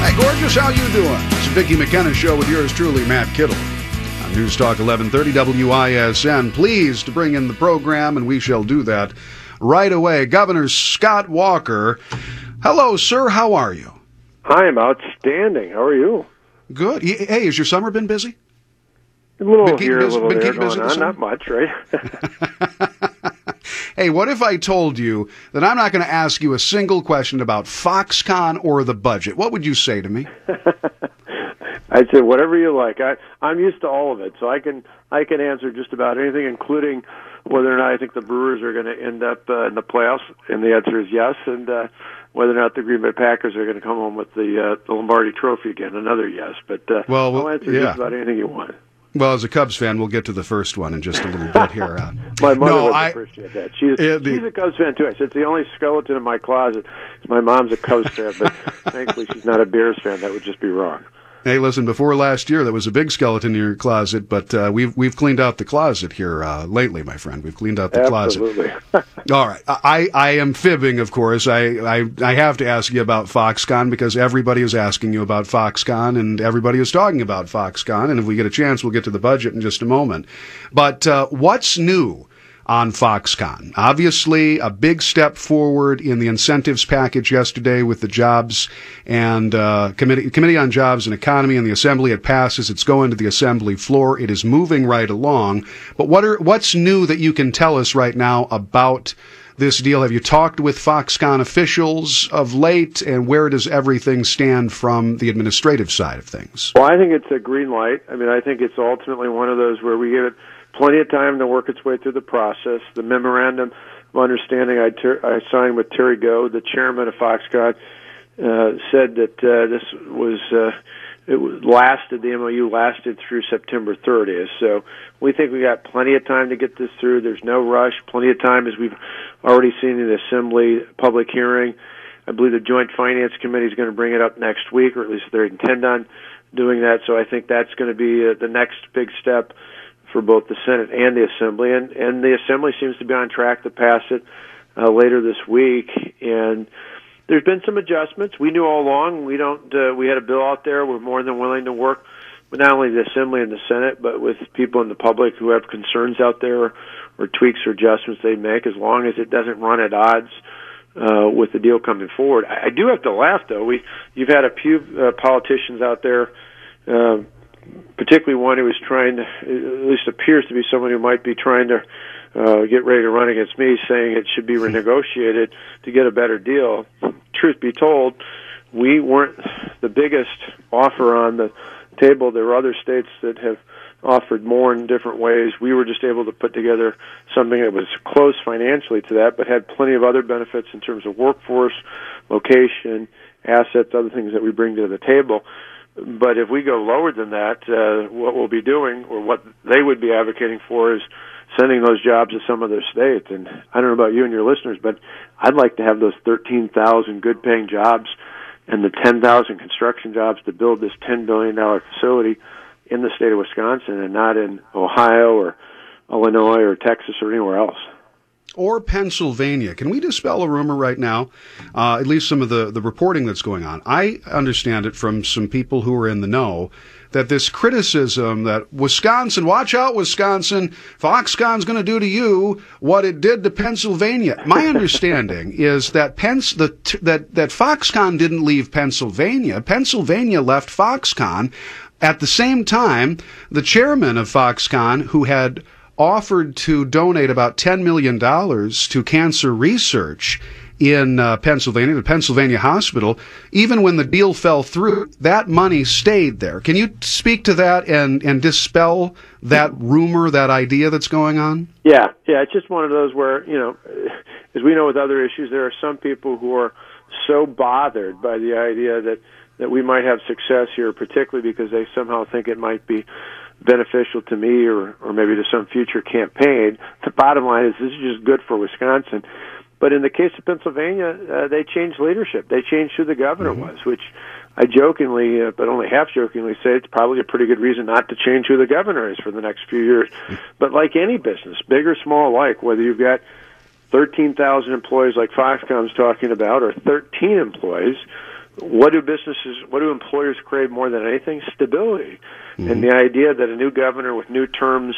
Hey, gorgeous, how you doing? It's the Vicki McKenna Show with yours truly, Matt Kittle. On News Talk 1130 WISN. Pleased to bring in the program, and we shall do that right away. Governor Scott Walker. Hello, sir. How are you? I am outstanding. How are you? Good. Hey, has your summer been busy? A little Been here, a little been there busy going on. summer? Not much, right? Hey, what if I told you that I'm not going to ask you a single question about Foxconn or the budget? What would you say to me? I'd say whatever you like. I I'm used to all of it, so I can I can answer just about anything, including whether or not I think the Brewers are going to end up uh, in the playoffs. And the answer is yes. And uh, whether or not the Green Bay Packers are going to come home with the uh, the Lombardi Trophy again, another yes. But uh, Well, I'll answer yeah. just about anything you want. Well, as a Cubs fan, we'll get to the first one in just a little bit here. Uh, My mother no, would I, appreciate that. She's, Yeah, the- she's a Cubs fan too. I said it's the only skeleton in my closet. My mom's a Cubs fan, but thankfully she's not a Bears fan. That would just be wrong. Hey, listen. Before last year, there was a big skeleton in your closet, but uh, we've we've cleaned out the closet here uh, lately, my friend. We've cleaned out the Absolutely. closet. All right, I I am fibbing, of course. I, I I have to ask you about Foxconn because everybody is asking you about Foxconn, and everybody is talking about Foxconn. And if we get a chance, we'll get to the budget in just a moment. But uh, what's new? On Foxconn. Obviously, a big step forward in the incentives package yesterday with the jobs and uh, committee committee on jobs and economy and the assembly. It passes. It's going to the assembly floor. It is moving right along. But what are what's new that you can tell us right now about? This deal. Have you talked with Foxconn officials of late, and where does everything stand from the administrative side of things? Well, I think it's a green light. I mean, I think it's ultimately one of those where we give it plenty of time to work its way through the process. The memorandum of understanding I, ter- I signed with Terry Gou, the chairman of Foxconn, uh, said that uh, this was uh, it was lasted. The MOU lasted through September 30th. So we think we got plenty of time to get this through. There's no rush. Plenty of time, as we've already seen in the Assembly public hearing. I believe the Joint Finance Committee is going to bring it up next week, or at least they intend on doing that. So I think that's going to be uh, the next big step for both the Senate and the Assembly. And, and the Assembly seems to be on track to pass it uh, later this week. And there's been some adjustments. We knew all along. We don't. Uh, we had a bill out there. We're more than willing to work with not only the Assembly and the Senate, but with people in the public who have concerns out there or tweaks or adjustments they make, as long as it doesn't run at odds uh, with the deal coming forward. I, I do have to laugh though. We you've had a few uh, politicians out there. Uh, particularly one who is trying to, at least appears to be someone who might be trying to uh, get ready to run against me, saying it should be renegotiated to get a better deal. Truth be told, we weren't the biggest offer on the table. There were other states that have offered more in different ways. We were just able to put together something that was close financially to that, but had plenty of other benefits in terms of workforce, location, assets, other things that we bring to the table. But if we go lower than that, uh, what we'll be doing, or what they would be advocating for, is sending those jobs to some other states. And I don't know about you and your listeners, but I'd like to have those 13,000 good-paying jobs and the 10,000 construction jobs to build this $10 billion facility in the state of Wisconsin and not in Ohio or Illinois or Texas or anywhere else. Or Pennsylvania. Can we dispel a rumor right now? Uh, at least some of the, the reporting that's going on. I understand it from some people who are in the know that this criticism that Wisconsin, watch out, Wisconsin, Foxconn's going to do to you what it did to Pennsylvania. My understanding is that Pence, the, that, that Foxconn didn't leave Pennsylvania. Pennsylvania left Foxconn. At the same time, the chairman of Foxconn, who had offered to donate about $10 million to cancer research in uh, Pennsylvania, the Pennsylvania hospital, even when the deal fell through, that money stayed there. Can you speak to that and, and dispel that rumor, that idea that's going on? Yeah, yeah, it's just one of those where, you know, as we know with other issues, there are some people who are so bothered by the idea that, that we might have success here, particularly because they somehow think it might be beneficial to me or, or maybe to some future campaign. The bottom line is this is just good for Wisconsin. But in the case of Pennsylvania, uh, they changed leadership. They changed who the governor Mm-hmm. was, which I jokingly, uh, but only half jokingly, say it's probably a pretty good reason not to change who the governor is for the next few years. But like any business, big or small alike, whether you've got 13,000 employees like Foxconn's talking about or 13 employees, what do businesses, what do employers crave more than anything? Stability. Mm-hmm. And the idea that a new governor with new terms,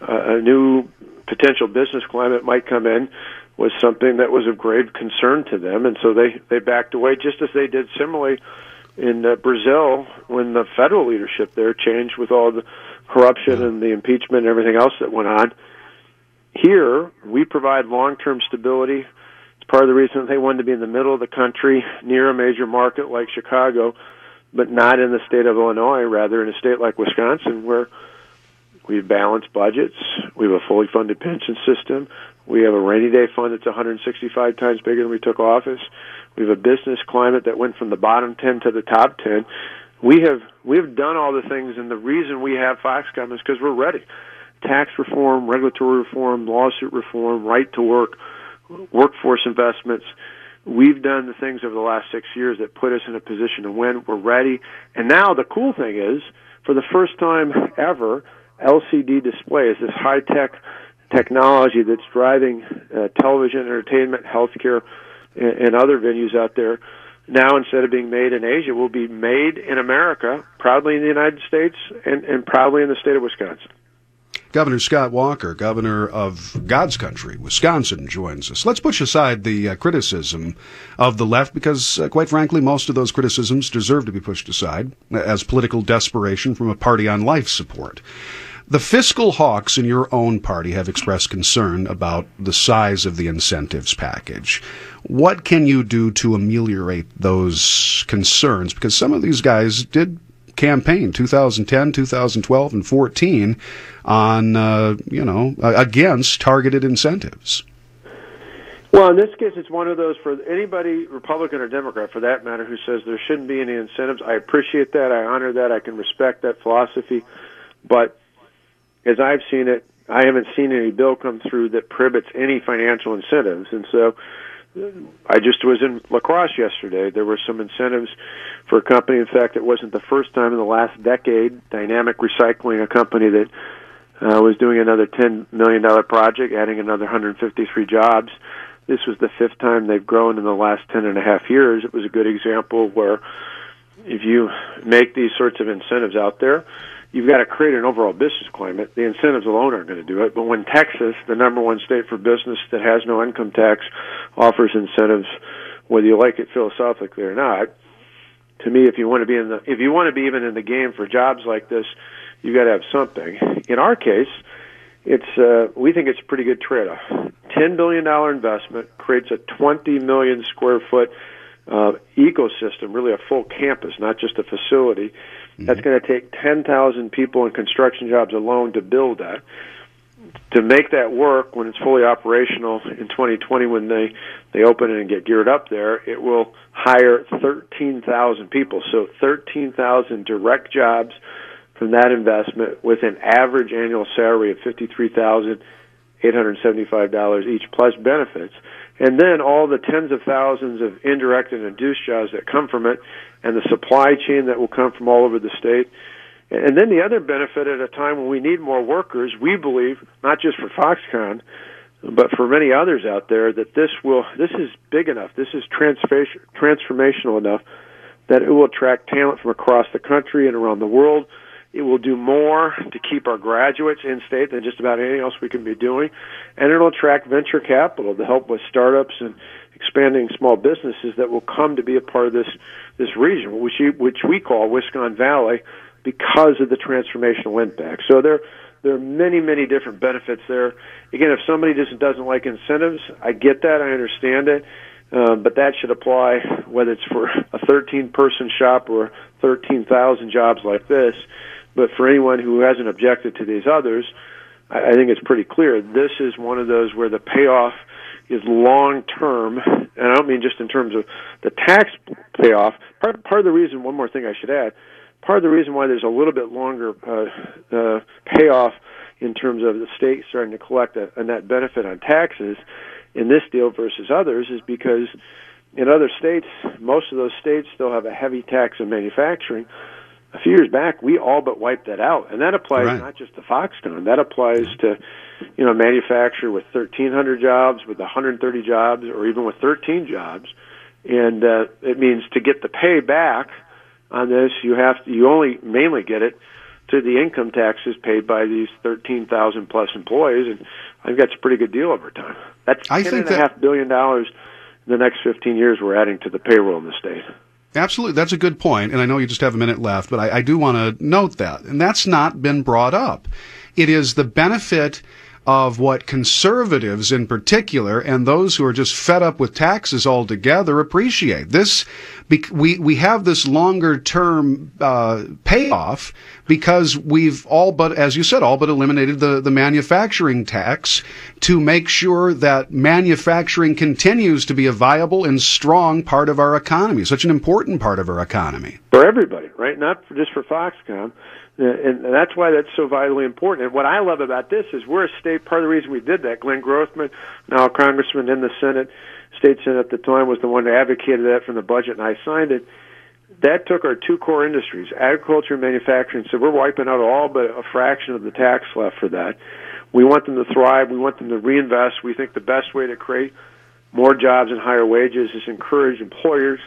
uh, a new potential business climate might come in was something that was of grave concern to them. And so they, they backed away, just as they did similarly in uh, Brazil when the federal leadership there changed with all the corruption yeah. and the impeachment and everything else that went on. Here, we provide long term stability part of the reason they wanted to be in the middle of the country, near a major market like Chicago, but not in the state of Illinois, rather in a state like Wisconsin, where we have balanced budgets, we have a fully funded pension system, we have a rainy day fund that's 165 times bigger than we took office. We have a business climate that went from the bottom 10 to the top 10. We have we have done all the things, and the reason we have Foxconn is because we're ready. Tax reform, regulatory reform, lawsuit reform, right to work workforce investments. We've done the things over the last six years that put us in a position to win. We're ready. And now the cool thing is, for the first time ever, LCD displays, this high tech technology that's driving uh, television, entertainment, healthcare, and, and other venues out there, now instead of being made in Asia, will be made in America, proudly in the United States, and, and proudly in the state of Wisconsin. Governor Scott Walker, governor of God's country, Wisconsin, joins us. Let's push aside the uh, criticism of the left because, uh, quite frankly, most of those criticisms deserve to be pushed aside as political desperation from a party on life support. The fiscal hawks in your own party have expressed concern about the size of the incentives package. What can you do to ameliorate those concerns? Because some of these guys did campaign 2010 2012 and 14 on uh, you know against targeted incentives. Well in this case it's one of those for anybody republican or democrat for that matter who says there shouldn't be any incentives. I appreciate that. I honor that. I can respect that philosophy. But as i've seen it i haven't seen any bill come through that prohibits any financial incentives. And so I just was in La Crosse yesterday. There were some incentives for a company. In fact, it wasn't the first time in the last decade. Dynamic Recycling, a company that uh, was doing another $10 million project, adding another 153 jobs. This was the fifth time they've grown in the last 10 and a half years. It was a good example where if you make these sorts of incentives out there, you've got to create an overall business climate. The incentives alone aren't going to do it. But when Texas, the number one state for business that has no income tax, offers incentives, whether you like it philosophically or not, to me, if you want to be in the, if you want to be even in the game for jobs like this, you've got to have something. In our case, it's uh, we think it's a pretty good trade-off. Ten billion dollar investment creates a twenty million square foot uh, ecosystem, really a full campus, not just a facility. Mm-hmm. That's going to take 10,000 people in construction jobs alone to build that. To make that work when it's fully operational in 2020, when they they open it and get geared up there, it will hire 13,000 people. So 13,000 direct jobs from that investment with an average annual salary of 53,875 dollars each plus benefits and then all the tens of thousands of indirect and induced jobs that come from it, and the supply chain that will come from all over the state. And then the other benefit at a time when we need more workers, we believe, not just for Foxconn, but for many others out there, that this will this is big enough, this is transformational enough that it will attract talent from across the country and around the world it will do more to keep our graduates in state than just about anything else we can be doing. And it'll attract venture capital to help with startups and expanding small businesses that will come to be a part of this this region, which we, which we call Wisconsin Valley, because of the transformational impact. So there there are many many different benefits there. Again, if somebody just doesn't like incentives, I get that, I understand it. Uh, but that should apply whether it's for a 13 person shop or 13,000 jobs like this. But for anyone who hasn't objected to these others, I, I think it's pretty clear this is one of those where the payoff is long term, and I don't mean just in terms of the tax payoff. Part, part of the reason, one more thing I should add, part of the reason why there's a little bit longer uh, uh, payoff in terms of the state starting to collect a, a net benefit on taxes in this deal versus others is because in other states, most of those states still have a heavy tax on manufacturing a few years back, we all but wiped that out, and that applies right. not just to Foxconn. That applies to, you know, a manufacturer with 1,300 jobs, with 130 jobs, or even with 13 jobs. and uh, it means to get the pay back on this, you have to, you only mainly get it to the income taxes paid by these 13,000 plus employees, and I think that's a pretty good deal over time. That's I ten think and a half billion dollars in the next 15 years we're adding to the payroll in the state. Absolutely, that's a good point, and I know you just have a minute left, but I, I do want to note that, and that's not been brought up. It is the benefit of what conservatives in particular and those who are just fed up with taxes altogether appreciate. This, we, we have this longer term uh, payoff because we've all but, as you said, all but eliminated the, the manufacturing tax to make sure that manufacturing continues to be a viable and strong part of our economy, such an important part of our economy. for everybody, right? Not for, just for Foxconn. Uh, And that's why that's so vitally important. And what I love about this is we're a state. Part of the reason we did that, Glenn Grothman, now a congressman in the Senate, state senate at the time, was the one that advocated that from the budget, and I signed it. That took our two core industries, agriculture and manufacturing. So we're wiping out all but a fraction of the tax left for that. We want them to thrive. We want them to reinvest. We think the best way to create more jobs and higher wages is encourage employers,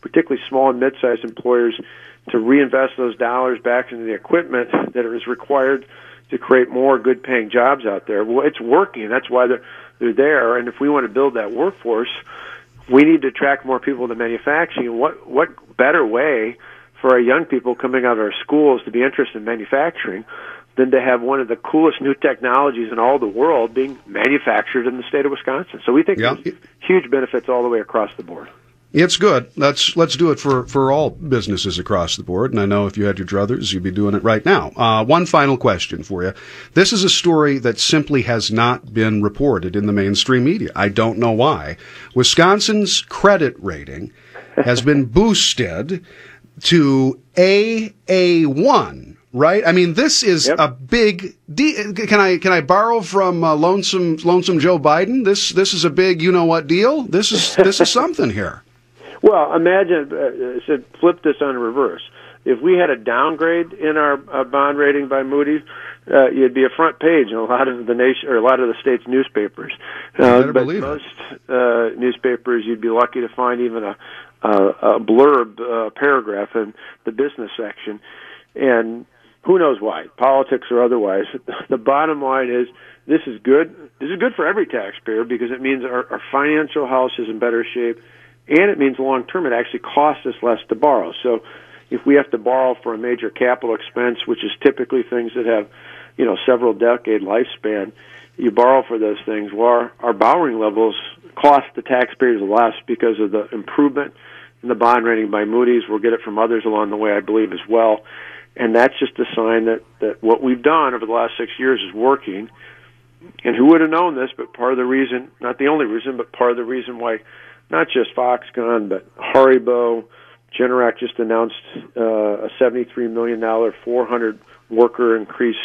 particularly small and mid-sized employers, to reinvest those dollars back into the equipment that is required to create more good-paying jobs out there. Well, it's working. That's why they're they're there. And if we want to build that workforce, we need to attract more people to manufacturing. What what better way for our young people coming out of our schools to be interested in manufacturing than to have one of the coolest new technologies in all the world being manufactured in the state of Wisconsin. So we think Yeah. there's huge benefits all the way across the board. It's good. Let's let's do it for for all businesses across the board. And I know if you had your druthers, you'd be doing it right now. Uh, one final question for you. This is a story that simply has not been reported in the mainstream media. I don't know why. Wisconsin's credit rating has been boosted to AA1. Right? I mean, this is Yep. a big. De- can I can I borrow from uh, lonesome lonesome Joe Biden? This this is a big you know what deal. This is this is something here. Well, imagine, uh, said flip this on reverse. If we had a downgrade in our uh, bond rating by Moody's, uh, you'd be a front page in a lot of the nation or a lot of the state's newspapers. Uh, but most uh, newspapers, you'd be lucky to find even a, a, a blurb uh, paragraph in the business section, and who knows why, politics or otherwise. The bottom line is this is good. This is good for every taxpayer because it means our, our financial house is in better shape, and it means long term it actually costs us less to borrow. So if we have to borrow for a major capital expense, which is typically things that have, you know, several decade lifespan, you borrow for those things. Well, our, our borrowing levels cost the taxpayers less because of the improvement in the bond rating by Moody's. We'll get it from others along the way, I believe, as well. And that's just a sign that, that what we've done over the last six years is working. And who would have known this? But part of the reason, not the only reason, but part of the reason why not just Foxconn, but Haribo, Generac just announced uh, a $73 million, 400 worker increase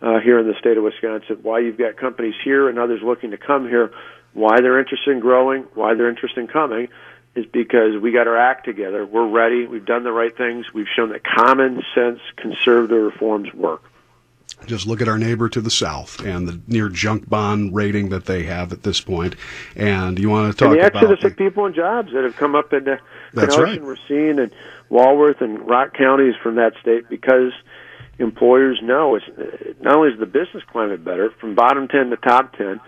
uh, here in the state of Wisconsin. Why you've got companies here and others looking to come here, why they're interested in growing, why they're interested in coming, is because we got our act together. We're ready. We've done the right things. We've shown that common sense conservative reforms work. Just look at our neighbor to the south and the near junk bond rating that they have at this point. And you want to talk and the about exodus of people and jobs that have come up in the That's right. and Racine and Walworth and Rock counties from that state because employers know it's not only is the business climate better from bottom 10 to top 10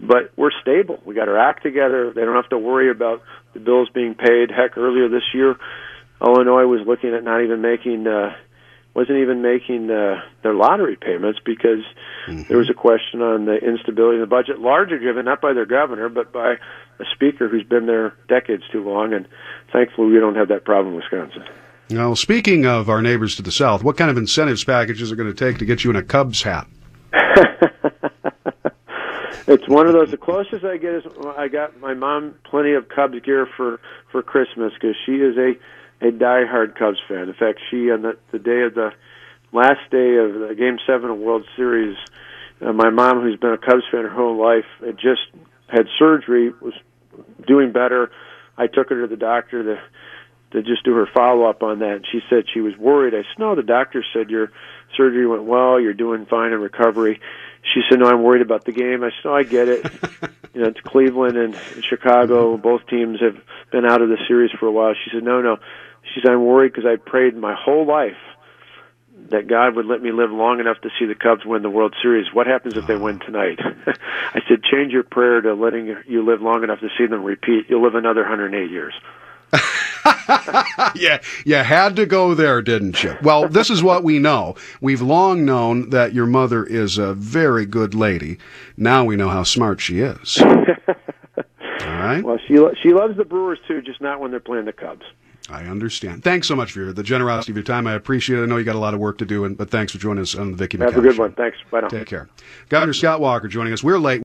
but we're stable we got our act together they don't have to worry about the bills being paid heck earlier this year Illinois was looking at not even making uh wasn't even making uh, their lottery payments because there was a question on the instability of the budget, largely driven not by their governor but by a speaker who's been there decades too long. And thankfully, we don't have that problem in Wisconsin. Now, speaking of our neighbors to the south, what kind of incentives packages are going to take to get you in a Cubs hat? it's one of those. The closest I get is I got my mom plenty of Cubs gear for for Christmas because she is a a diehard Cubs fan. In fact, she on the the day of the last day of the Game Seven of World Series, uh, my mom, who's been a Cubs fan her whole life, had just had surgery, was doing better. I took her to the doctor. to to just do her follow up on that. And she said she was worried. I said, no, the doctor said your surgery went well. You're doing fine in recovery. She said, no, I'm worried about the game. I said, no, I get it. you know, it's Cleveland and Chicago. Both teams have been out of the series for a while. She said, no, no. She said, I'm worried because I prayed my whole life that God would let me live long enough to see the Cubs win the World Series. What happens if they win tonight? I said, change your prayer to letting you live long enough to see them repeat. You'll live another 108 years. yeah, you had to go there, didn't you? Well, this is what we know. We've long known that your mother is a very good lady. Now we know how smart she is. All right. Well, she she loves the Brewers too, just not when they're playing the Cubs. I understand. Thanks so much for your, the generosity of your time. I appreciate it. I know you got a lot of work to do, and, but thanks for joining us on the Vicki Have a good one. Thanks. Bye now. Take care. Governor Scott Walker joining us. We're late.